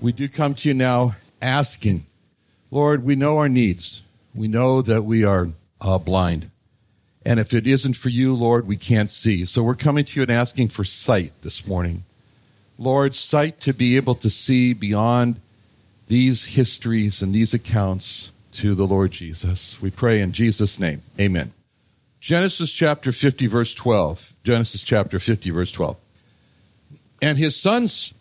we do come to you now asking, Lord, we know our needs. We know that we are uh, blind. And if it isn't for you, Lord, we can't see. So we're coming to you and asking for sight this morning. Lord, sight to be able to see beyond these histories and these accounts to the Lord Jesus. We pray in Jesus' name. Amen. Genesis chapter 50, verse 12. Genesis chapter 50, verse 12. And his sons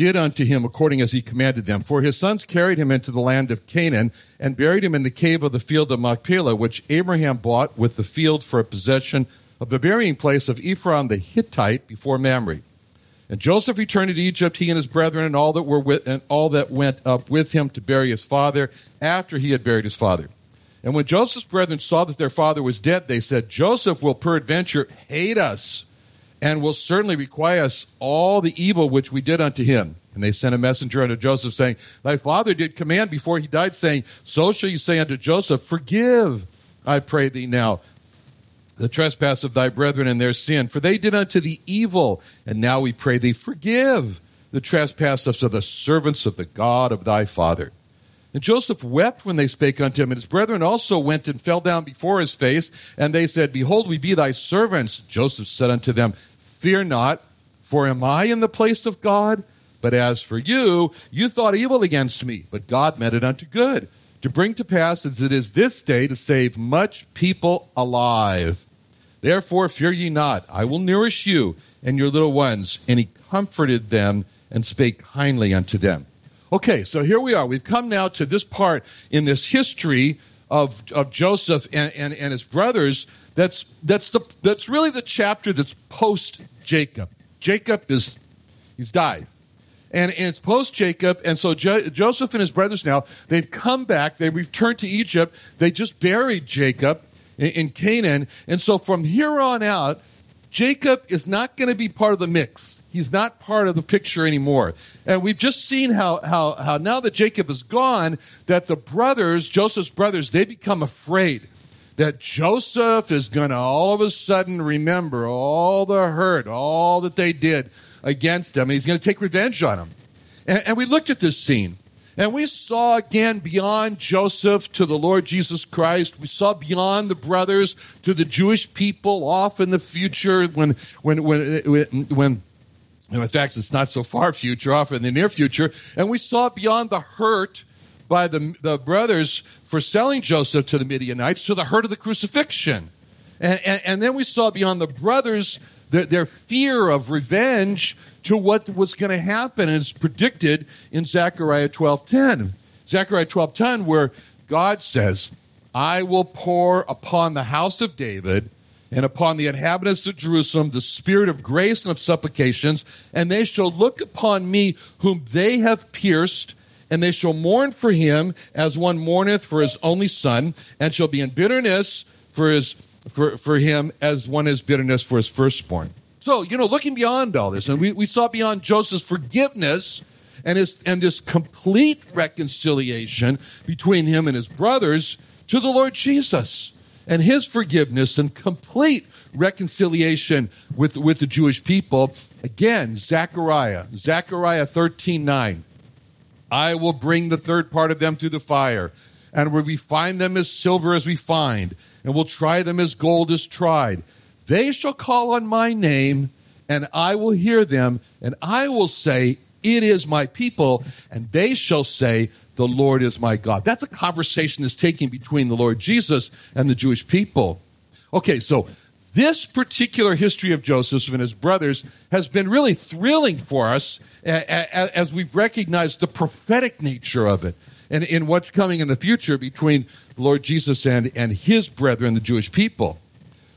did unto him according as he commanded them. For his sons carried him into the land of Canaan and buried him in the cave of the field of Machpelah, which Abraham bought with the field for a possession of the burying place of Ephron the Hittite before Mamre. And Joseph returned to Egypt, he and his brethren, and all that were with, and all that went up with him to bury his father after he had buried his father. And when Joseph's brethren saw that their father was dead, they said, Joseph will peradventure hate us and will certainly require us all the evil which we did unto him. And they sent a messenger unto Joseph, saying, Thy father did command before he died, saying, So shall you say unto Joseph, Forgive, I pray thee now, the trespass of thy brethren and their sin, for they did unto thee evil. And now we pray thee, Forgive the trespasses of the servants of the God of thy father. And Joseph wept when they spake unto him, and his brethren also went and fell down before his face, and they said, Behold, we be thy servants. Joseph said unto them, Fear not, for am I in the place of God? But as for you, you thought evil against me, but God meant it unto good, to bring to pass as it is this day to save much people alive. Therefore fear ye not, I will nourish you and your little ones. And he comforted them and spake kindly unto them. Okay, so here we are. We've come now to this part in this history of, of Joseph and, and, and his brothers. That's, that's, the, that's really the chapter that's post Jacob. Jacob is, he's died. And, and it's post Jacob. And so jo- Joseph and his brothers now, they've come back. They returned to Egypt. They just buried Jacob in, in Canaan. And so from here on out, Jacob is not going to be part of the mix. He's not part of the picture anymore. And we've just seen how, how, how now that Jacob is gone, that the brothers, Joseph's brothers, they become afraid that Joseph is going to all of a sudden remember all the hurt, all that they did against him, he's going to take revenge on him. And, and we looked at this scene. And we saw again beyond Joseph to the Lord Jesus Christ. We saw beyond the brothers to the Jewish people off in the future when, when, when, when, in fact, it's not so far future, off in the near future. And we saw beyond the hurt by the, the brothers for selling Joseph to the Midianites to the hurt of the crucifixion. And, and, and then we saw beyond the brothers their, their fear of revenge to what was going to happen. It's predicted in Zechariah 12.10. Zechariah 12.10 where God says, I will pour upon the house of David and upon the inhabitants of Jerusalem the spirit of grace and of supplications, and they shall look upon me whom they have pierced, and they shall mourn for him as one mourneth for his only son, and shall be in bitterness for his for, for him as one has bitterness for his firstborn. So, you know, looking beyond all this, and we, we saw beyond Joseph's forgiveness and his and this complete reconciliation between him and his brothers to the Lord Jesus and his forgiveness and complete reconciliation with, with the Jewish people. Again, Zechariah, Zechariah 13 9. I will bring the third part of them through the fire, and we find them as silver as we find, and will try them as gold is tried. They shall call on my name, and I will hear them, and I will say, It is my people, and they shall say, the Lord is my God. That's a conversation that's taking between the Lord Jesus and the Jewish people. Okay, so this particular history of Joseph and his brothers has been really thrilling for us as we've recognized the prophetic nature of it and in what's coming in the future between the Lord Jesus and, and his brethren, the Jewish people.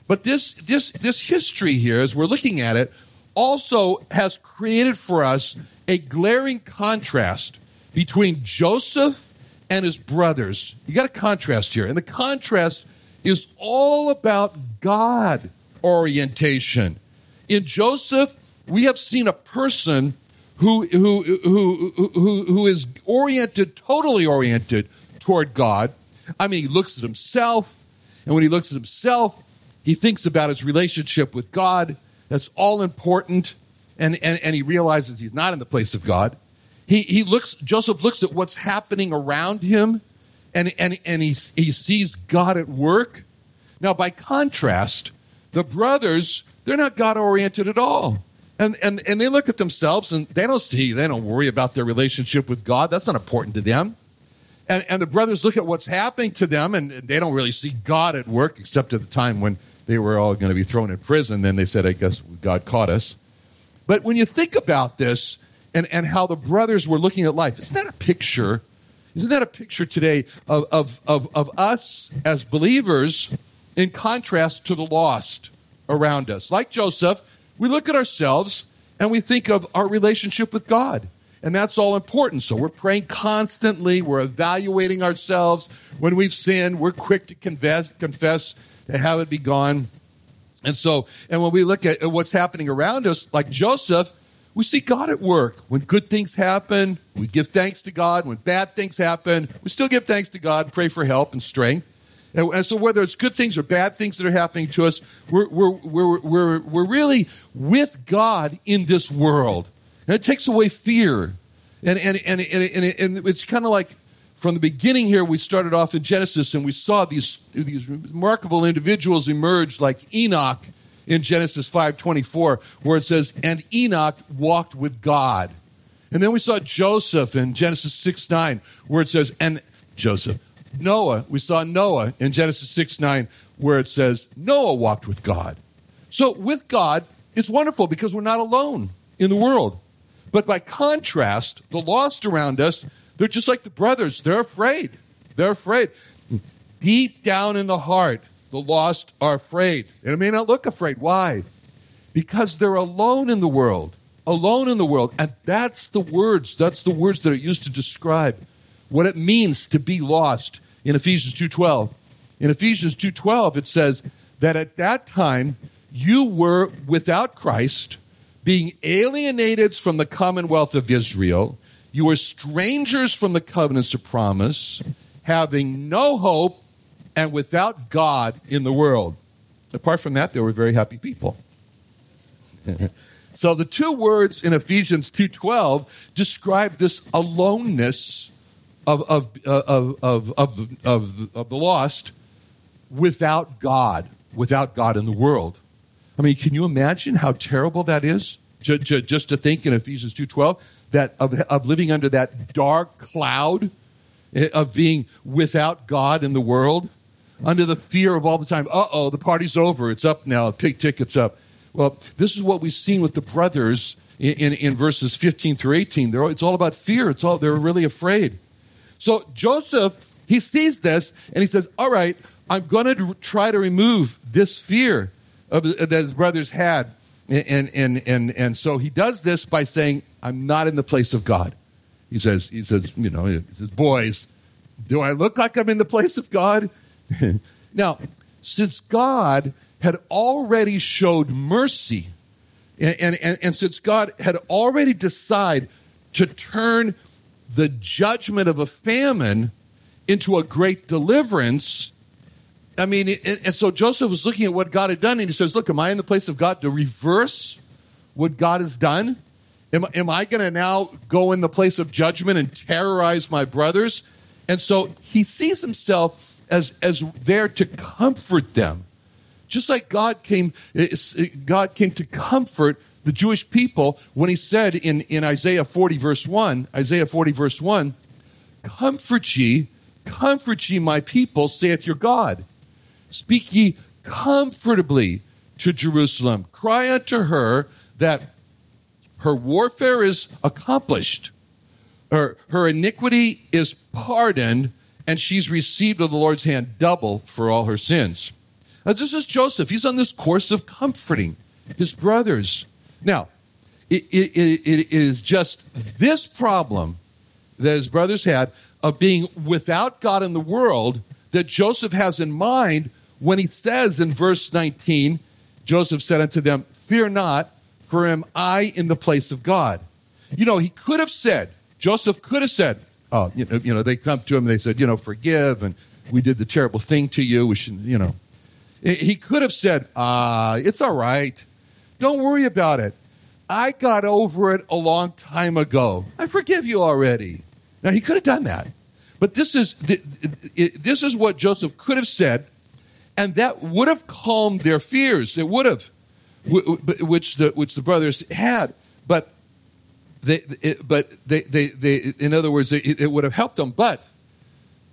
But this, this, this history here, as we're looking at it, also has created for us a glaring contrast between Joseph and his brothers. You got a contrast here. And the contrast is all about God orientation. In Joseph, we have seen a person who, who, who, who, who is oriented, totally oriented toward God. I mean, he looks at himself, and when he looks at himself, he thinks about his relationship with God. That's all important. And, and, and he realizes he's not in the place of God. He, he looks, Joseph looks at what's happening around him and, and, and he, he sees God at work. Now, by contrast, the brothers, they're not God oriented at all. And, and, and they look at themselves and they don't see, they don't worry about their relationship with God. That's not important to them. And, and the brothers look at what's happening to them and they don't really see God at work except at the time when they were all going to be thrown in prison. Then they said, I guess God caught us. But when you think about this and, and how the brothers were looking at life, isn't that a picture? Isn't that a picture today of, of, of, of us as believers in contrast to the lost around us? Like Joseph, we look at ourselves and we think of our relationship with God. And that's all important. So we're praying constantly. We're evaluating ourselves. When we've sinned, we're quick to confess, confess and have it be gone. And so, and when we look at what's happening around us, like Joseph, we see God at work. When good things happen, we give thanks to God. When bad things happen, we still give thanks to God, pray for help and strength. And, so whether it's good things or bad things that are happening to us, we're, we're, we're, we're, we're really with God in this world. And it takes away fear. And, and, and, and, and, and it's kind of like from the beginning here, we started off in Genesis and we saw these, these remarkable individuals emerge like Enoch in Genesis 5:24 where it says and Enoch walked with God. And then we saw Joseph in Genesis 6 9, where it says, and Joseph. Noah, we saw Noah in Genesis 6 9, where it says, Noah walked with God. So with God, it's wonderful because we're not alone in the world. But by contrast, the lost around us, they're just like the brothers. They're afraid. They're afraid. Deep down in the heart, the lost are afraid. And it may not look afraid. Why? Because they're alone in the world. Alone in the world. And that's the words, that's the words that are used to describe what it means to be lost in Ephesians 2:12. In Ephesians 2:12 it says that at that time you were without Christ, being alienated from the commonwealth of Israel you were strangers from the covenants of promise, having no hope and without God in the world. Apart from that, they were very happy people. so the two words in Ephesians 2.12 describe this aloneness of, of, of, of, of, of, of the lost without God, without God in the world. I mean, can you imagine how terrible that is? Just to think in Ephesians 2.12 that of, of living under that dark cloud eh, of being without God in the world, under the fear of all the time, uh oh, the party's over, it's up now, pig ticket's up. Well, this is what we've seen with the brothers in, in, in verses 15 through 18. They're, it's all about fear. It's all, they're really afraid. So Joseph, he sees this and he says, all right, I'm going to try to remove this fear of, uh, that his brothers had. And, and, and, and so he does this by saying, I'm not in the place of God. He says, he says, you know, he says, boys, do I look like I'm in the place of God? now, since God had already showed mercy, and, and, and, and since God had already decided to turn the judgment of a famine into a great deliverance, I mean, and, so Joseph was looking at what God had done, and he says, Look, am I in the place of God to reverse what God has done? Am, am I going to now go in the place of judgment and terrorize my brothers? And so he sees himself as, as there to comfort them. Just like God came, God came to comfort the Jewish people when he said in, in Isaiah 40 verse 1, Isaiah 40 verse 1, Comfort ye, comfort ye, my people, saith your God. Speak ye comfortably to Jerusalem. Cry unto her that her warfare is accomplished, her, her iniquity is pardoned, and she's received of the Lord's hand double for all her sins. Now, this is Joseph. He's on this course of comforting his brothers. Now, it, it, it is just this problem that his brothers had of being without God in the world that Joseph has in mind when he says in verse 19, Joseph said unto them, Fear not, for am I in the place of God? You know, he could have said, Joseph could have said, Oh, you know, you know, they come to him and they said, you know, forgive, and we did the terrible thing to you. We should, you know. He could have said, ah, it's all right. Don't worry about it. I got over it a long time ago. I forgive you already. Now he could have done that, but this is this is what Joseph could have said, and that would have calmed their fears. It would have, which the which the brothers had. But they, but they, they, they, in other words, it, would have helped them. But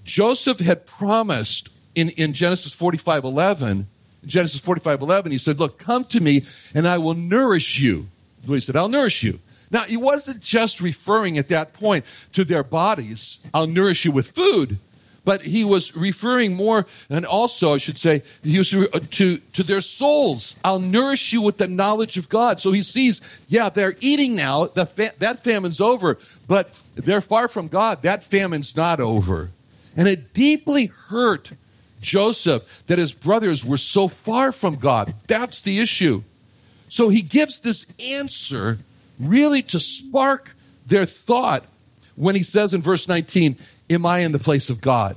Joseph had promised in, in Genesis 45 11, Genesis 45 11, he said, Look, come to me and I will nourish you. He said, I'll nourish you. Now, he wasn't just referring at that point to their bodies, I'll nourish you with food, but he was referring more, and also, I should say, he was uh, to, to their souls. I'll nourish you with the knowledge of God. So he sees, yeah, they're eating now, the fa- that famine's over, but they're far from God. That famine's not over. And it deeply hurt Joseph that his brothers were so far from God. That's the issue. So he gives this answer really to spark their thought when he says in verse 19, Am I in the place of God?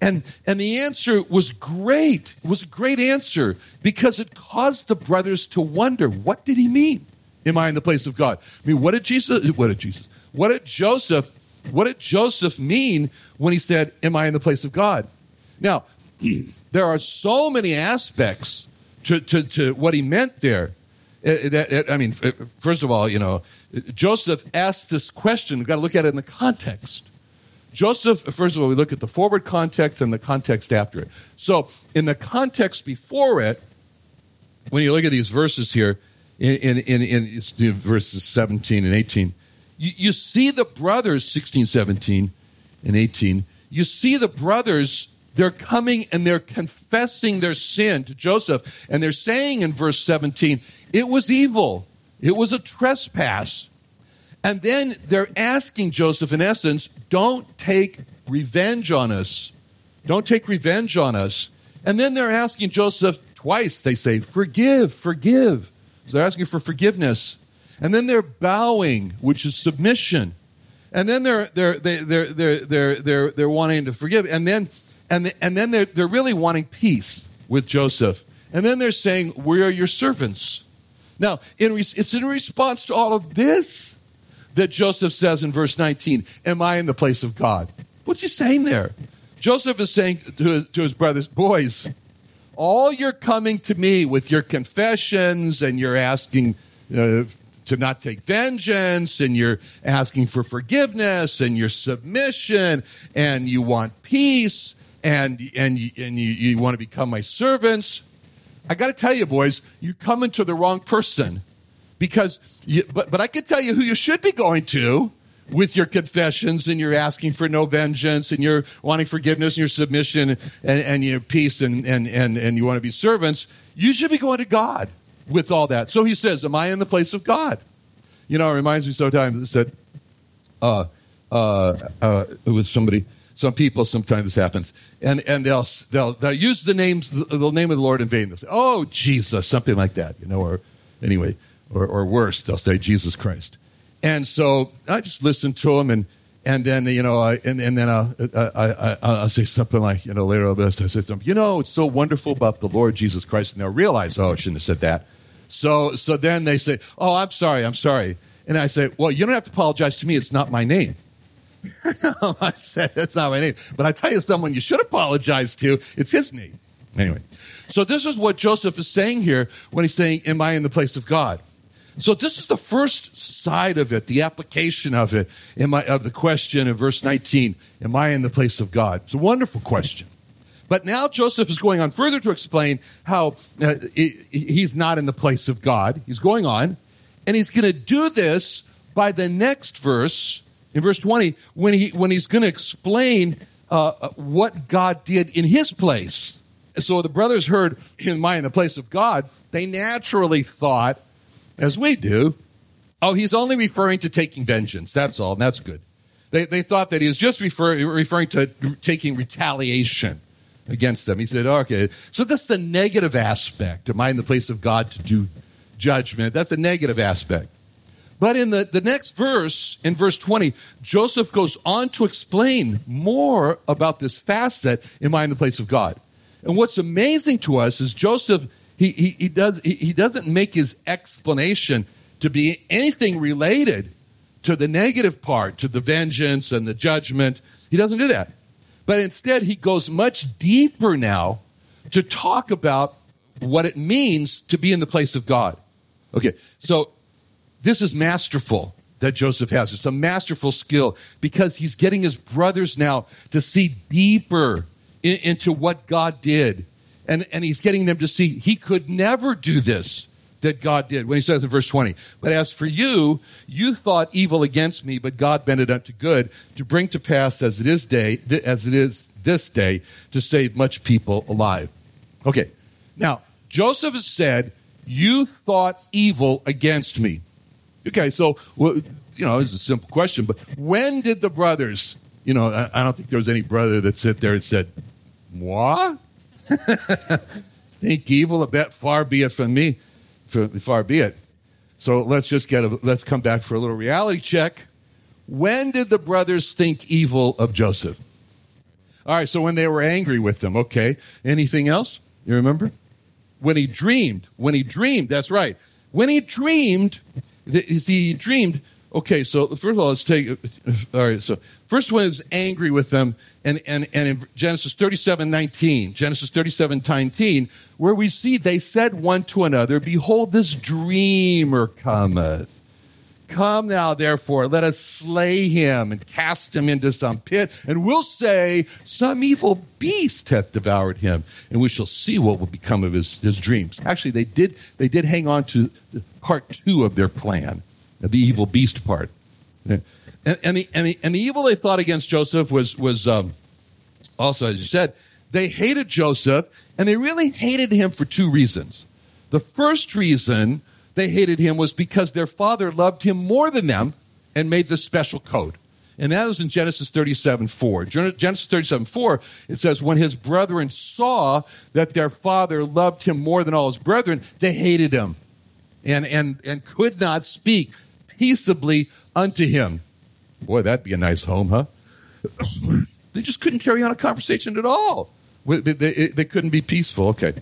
And, and the answer was great. It was a great answer because it caused the brothers to wonder what did he mean? Am I in the place of God? I mean, what did Jesus, what did Jesus, what did Joseph, what did Joseph mean when he said, Am I in the place of God? Now, there are so many aspects to, to, to what he meant there. Uh, I mean, uh, first of all, you know, Joseph asked this question. We've got to look at it in the context. Joseph, first of all, we look at the forward context and the context after it. So, in the context before it, when you look at these verses here, in, in, in, in verses 17 and 18, you, you see the brothers, 16, 17, and 18, you see the brothers they're coming and they're confessing their sin to Joseph. And they're saying in verse 17, it was evil. It was a trespass. And then they're asking Joseph, in essence, don't take revenge on us. Don't take revenge on us. And then they're asking Joseph twice, they say, forgive, forgive. So they're asking for forgiveness. And then they're bowing, which is submission. And then they're, they're, they're, they're, they're, they're, they're, they're wanting to forgive. And then and, the, and then they're, they're really wanting peace with Joseph. And then they're saying, We are your servants. Now, in re- it's in response to all of this that Joseph says in verse 19, Am I in the place of God? What's he saying there? Joseph is saying to, to his brothers, Boys, all you're coming to me with your confessions and you're asking uh, to not take vengeance and you're asking for forgiveness and your submission and you want peace and and and you, you want to become my servants. I got to tell you, boys, you're coming to the wrong person because. You, but but I can tell you who you should be going to with your confessions and you're asking for no vengeance and you're wanting forgiveness and your submission and, and your peace and, and, and, and you want to be servants, you should be going to God with all that. So he says, Am I in the place of God? You know, it reminds me sometimes that uh, uh, uh, it was somebody some people sometimes this happens. And and they'll they'll they'll use the names the name of the lord in vain. They'll say oh jesus something like that you know or anyway or, or worse they'll say jesus christ. And so i just listen to them and and then you know I, and, and then I'll, I, I, will say something like you know later on this I say something you know it's so wonderful about the Lord Jesus Christ. And they'll realize oh I shouldn't have said that. So so then they say oh I'm sorry I'm sorry. And I say well you don't have to apologize to me. It's not my name I said that's not my name. But I tell you someone you should apologize to. It's his name. Anyway. So this is what Joseph is saying here when he's saying, Am I in the place of God? So this is the first side of it, the application of it, am I, of the question in verse 19, am I in the place of God? It's a wonderful question. But now Joseph is going on further to explain how uh, he's not in the place of God. He's going on, and he's going to do this by the next verse, in verse 20, when, he, when he's going to explain uh, what God did in his place. So the brothers heard, Am I in the place of God? They naturally thought, as we do, oh, he's only referring to taking vengeance. That's all. And that's good. They, they thought that he was just refer, referring to taking retaliation against them. He said, okay, so that's the negative aspect. Am I in the place of God to do judgment? That's a negative aspect. But in the, the next verse, in verse 20, Joseph goes on to explain more about this facet, in the place of God? And what's amazing to us is Joseph, he, he, he, does, he, he doesn't make his explanation to be anything related to the negative part, to the vengeance and the judgment. He doesn't do that. But instead, he goes much deeper now to talk about what it means to be in the place of God. Okay, so this is masterful that Joseph has. It's a masterful skill because he's getting his brothers now to see deeper in, into what God did. And, and he's getting them to see he could never do this that God did when he says in verse 20, but as for you, you thought evil against me, but God bent it unto good to bring to pass as it is day, as it is this day to save much people alive. Okay. Now, Joseph has said, you thought evil against me. Okay. So, well, you know, it's a simple question, but when did the brothers, you know, I, I don't think there was any brother that sat there and said, what? Think evil, a bet far be it from me far be it. So let's just get a, let's come back for a little reality check. When did the brothers think evil of Joseph? All right, so when they were angry with them, okay. Anything else? You remember? When he dreamed, when he dreamed, that's right. When he dreamed, he dreamed, okay, so first of all, let's take, all right, so first one is angry with them and, and, and in Genesis 37, 19, Genesis 37, 19, where we see they said one to another, Behold, this dreamer cometh. Come now, therefore, let us slay him and cast him into some pit, and we'll say, Some evil beast hath devoured him, and we shall see what will become of his, his dreams. Actually, they did, they did hang on to part two of their plan, the evil beast part. And, and, the, and, the, and the evil they thought against Joseph was, was um, also, as you said, they hated Joseph, and they really hated him for two reasons. The first reason they hated him was because their father loved him more than them and made this special code. And that was in Genesis 37 4. Genesis 37 4, it says, When his brethren saw that their father loved him more than all his brethren, they hated him and, and, and could not speak peaceably unto him. Boy, that'd be a nice home, huh? they just couldn't carry on a conversation at all. They, couldn't be peaceful. Okay.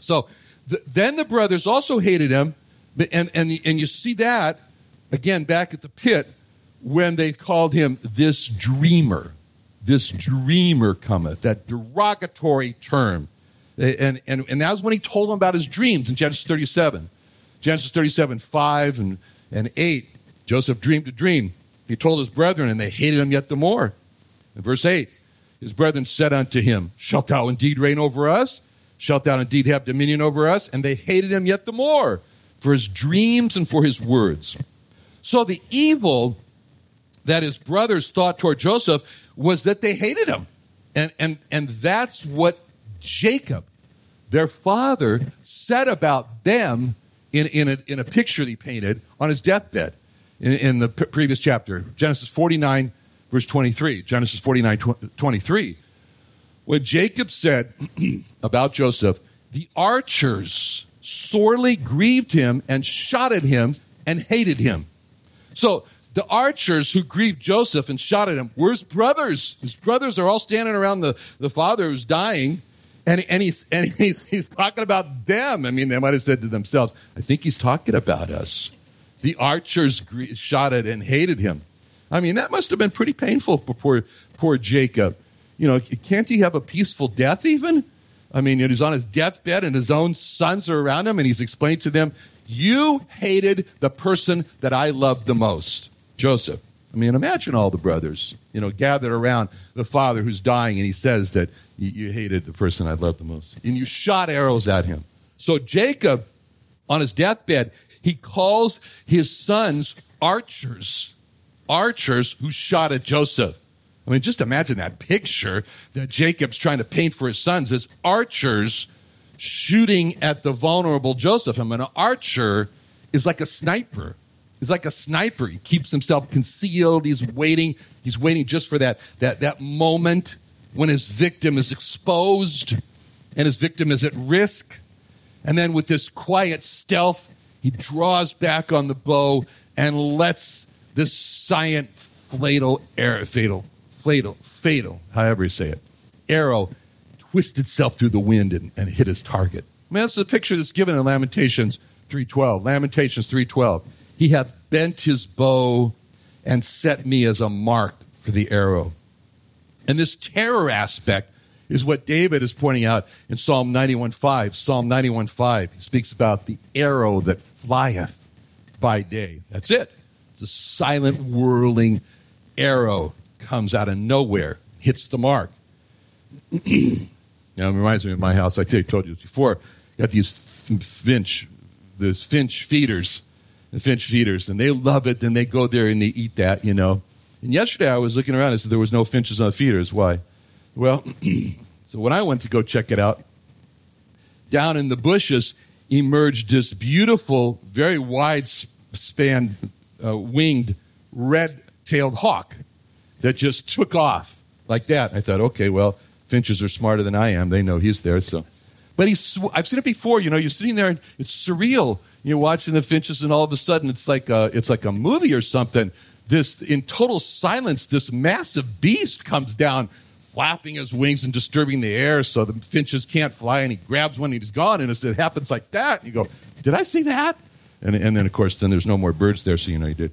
So th- then the brothers also hated him. And, and, and you see that again back at the pit when they called him this dreamer. This dreamer cometh, that derogatory term. And, and, and that was when he told them about his dreams in Genesis 37. Genesis 37, 5 and, and 8. Joseph dreamed a dream. He told his brethren, and they hated him yet the more. In verse 8, his brethren said unto him, Shalt thou indeed reign over us? Shalt thou indeed have dominion over us? And they hated him yet the more for his dreams and for his words. So the evil that his brothers thought toward Joseph was that they hated him. And, and, and that's what Jacob, their father, said about them in, in, a, in a picture he painted on his deathbed in, in the p- previous chapter, Genesis 49, verse 23. Genesis 49, tw- 23. When Jacob said about Joseph, the archers sorely grieved him and shot at him and hated him. So the archers who grieved Joseph and shot at him were his brothers. His brothers are all standing around the, the father who's dying. And, and, he's, and he's, he's talking about them. I mean, they might have said to themselves, I think he's talking about us the archers shot at and hated him. I mean, that must have been pretty painful for poor, poor Jacob. You know, can't he have a peaceful death even? I mean, he's on his deathbed and his own sons are around him and he's explained to them, You hated the person that I loved the most, Joseph. I mean, imagine all the brothers, you know, gathered around the father who's dying, and he says that you, you hated the person I loved the most. And you shot arrows at him. So Jacob, on his deathbed, he calls his sons archers, archers who shot at Joseph. I mean, just imagine that picture that Jacob's trying to paint for his sons as archers shooting at the vulnerable Joseph. I mean, an archer is like a sniper. He's like a sniper. He keeps himself concealed. He's waiting. He's waiting just for that, that, that moment when his victim is exposed and his victim is at risk. And then with this quiet stealth, he draws back on the bow and lets this silent fatal, arrow, fatal, fatal, fatal, however you say it, arrow twist itself through the wind and, and hit his target. I mean, that's the picture that's given in Lamentations 3.12. Lamentations 3.12. He hath bent his bow and set me as a mark for the arrow. And this terror aspect is what David is pointing out in Psalm 91.5. Psalm 91.5, he speaks about the arrow that flieth by day. That's it. It's a silent, whirling arrow comes out of nowhere, hits the mark. Know, it reminds me of my house. I told you before. Got these finch, those finch feeders, the finch feeders, and they love it. And they go there and they eat that, you know. And yesterday I was looking around and said there was no finches on the feeders. Why? Well, so when I went to go check it out, down in the bushes emerged this beautiful, very wide span uh, winged red-tailed hawk that just took off like that. I thought, okay, well, finches are smarter than I am. They know he's there. So, but he's. I've seen it before. You know, you're sitting there and it's surreal. You're watching the finches, and all of a sudden, it's like a, it's like a movie or something. This in total silence, this massive beast comes down, flapping his wings and disturbing the air, so the finches can't fly. And he grabs one, and he's gone. And it happens like that. And you go, "Did I see that?" And and then of course, then there's no more birds there, so you know you did.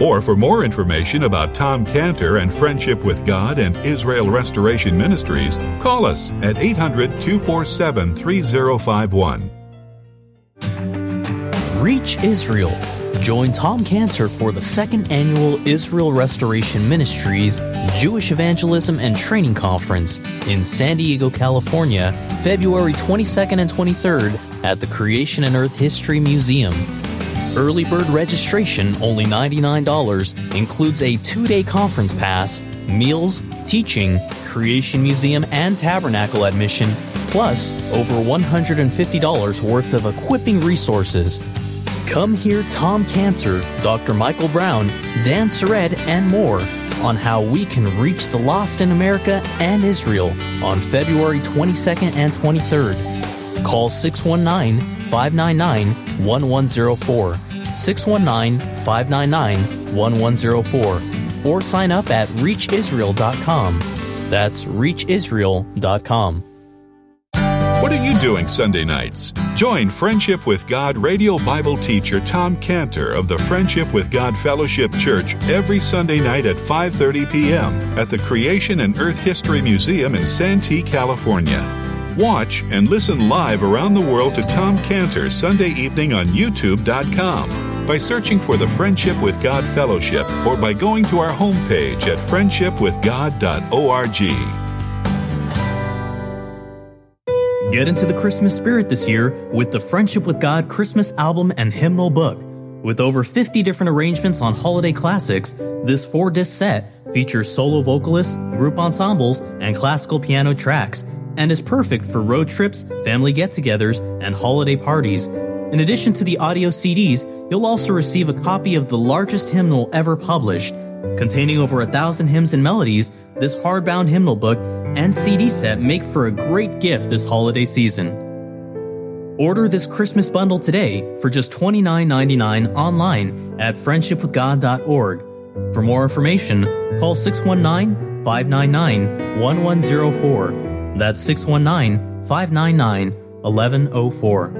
Or for more information about Tom Cantor and Friendship with God and Israel Restoration Ministries, call us at 800 247 3051. Reach Israel. Join Tom Cantor for the second annual Israel Restoration Ministries Jewish Evangelism and Training Conference in San Diego, California, February 22nd and 23rd at the Creation and Earth History Museum. Early bird registration, only $99, includes a two day conference pass, meals, teaching, Creation Museum, and Tabernacle admission, plus over $150 worth of equipping resources. Come hear Tom Cantor, Dr. Michael Brown, Dan Sered, and more on how we can reach the lost in America and Israel on February 22nd and 23rd. Call 619 599 1104, 619 599 1104, or sign up at reachisrael.com. That's reachisrael.com. What are you doing Sunday nights? Join Friendship with God radio Bible teacher Tom Cantor of the Friendship with God Fellowship Church every Sunday night at 5:30 p.m. at the Creation and Earth History Museum in Santee, California. Watch and listen live around the world to Tom Cantor Sunday evening on youtube.com by searching for the Friendship with God Fellowship or by going to our homepage at friendshipwithgod.org. Get into the Christmas spirit this year with the Friendship with God Christmas album and hymnal book. With over 50 different arrangements on holiday classics, this four disc set features solo vocalists, group ensembles, and classical piano tracks, and is perfect for road trips, family get togethers, and holiday parties. In addition to the audio CDs, you'll also receive a copy of the largest hymnal ever published. Containing over a thousand hymns and melodies, this hardbound hymnal book and CD set make for a great gift this holiday season. Order this Christmas bundle today for just $29.99 online at friendshipwithgod.org. For more information, call 619 599 1104. That's 619 599 1104.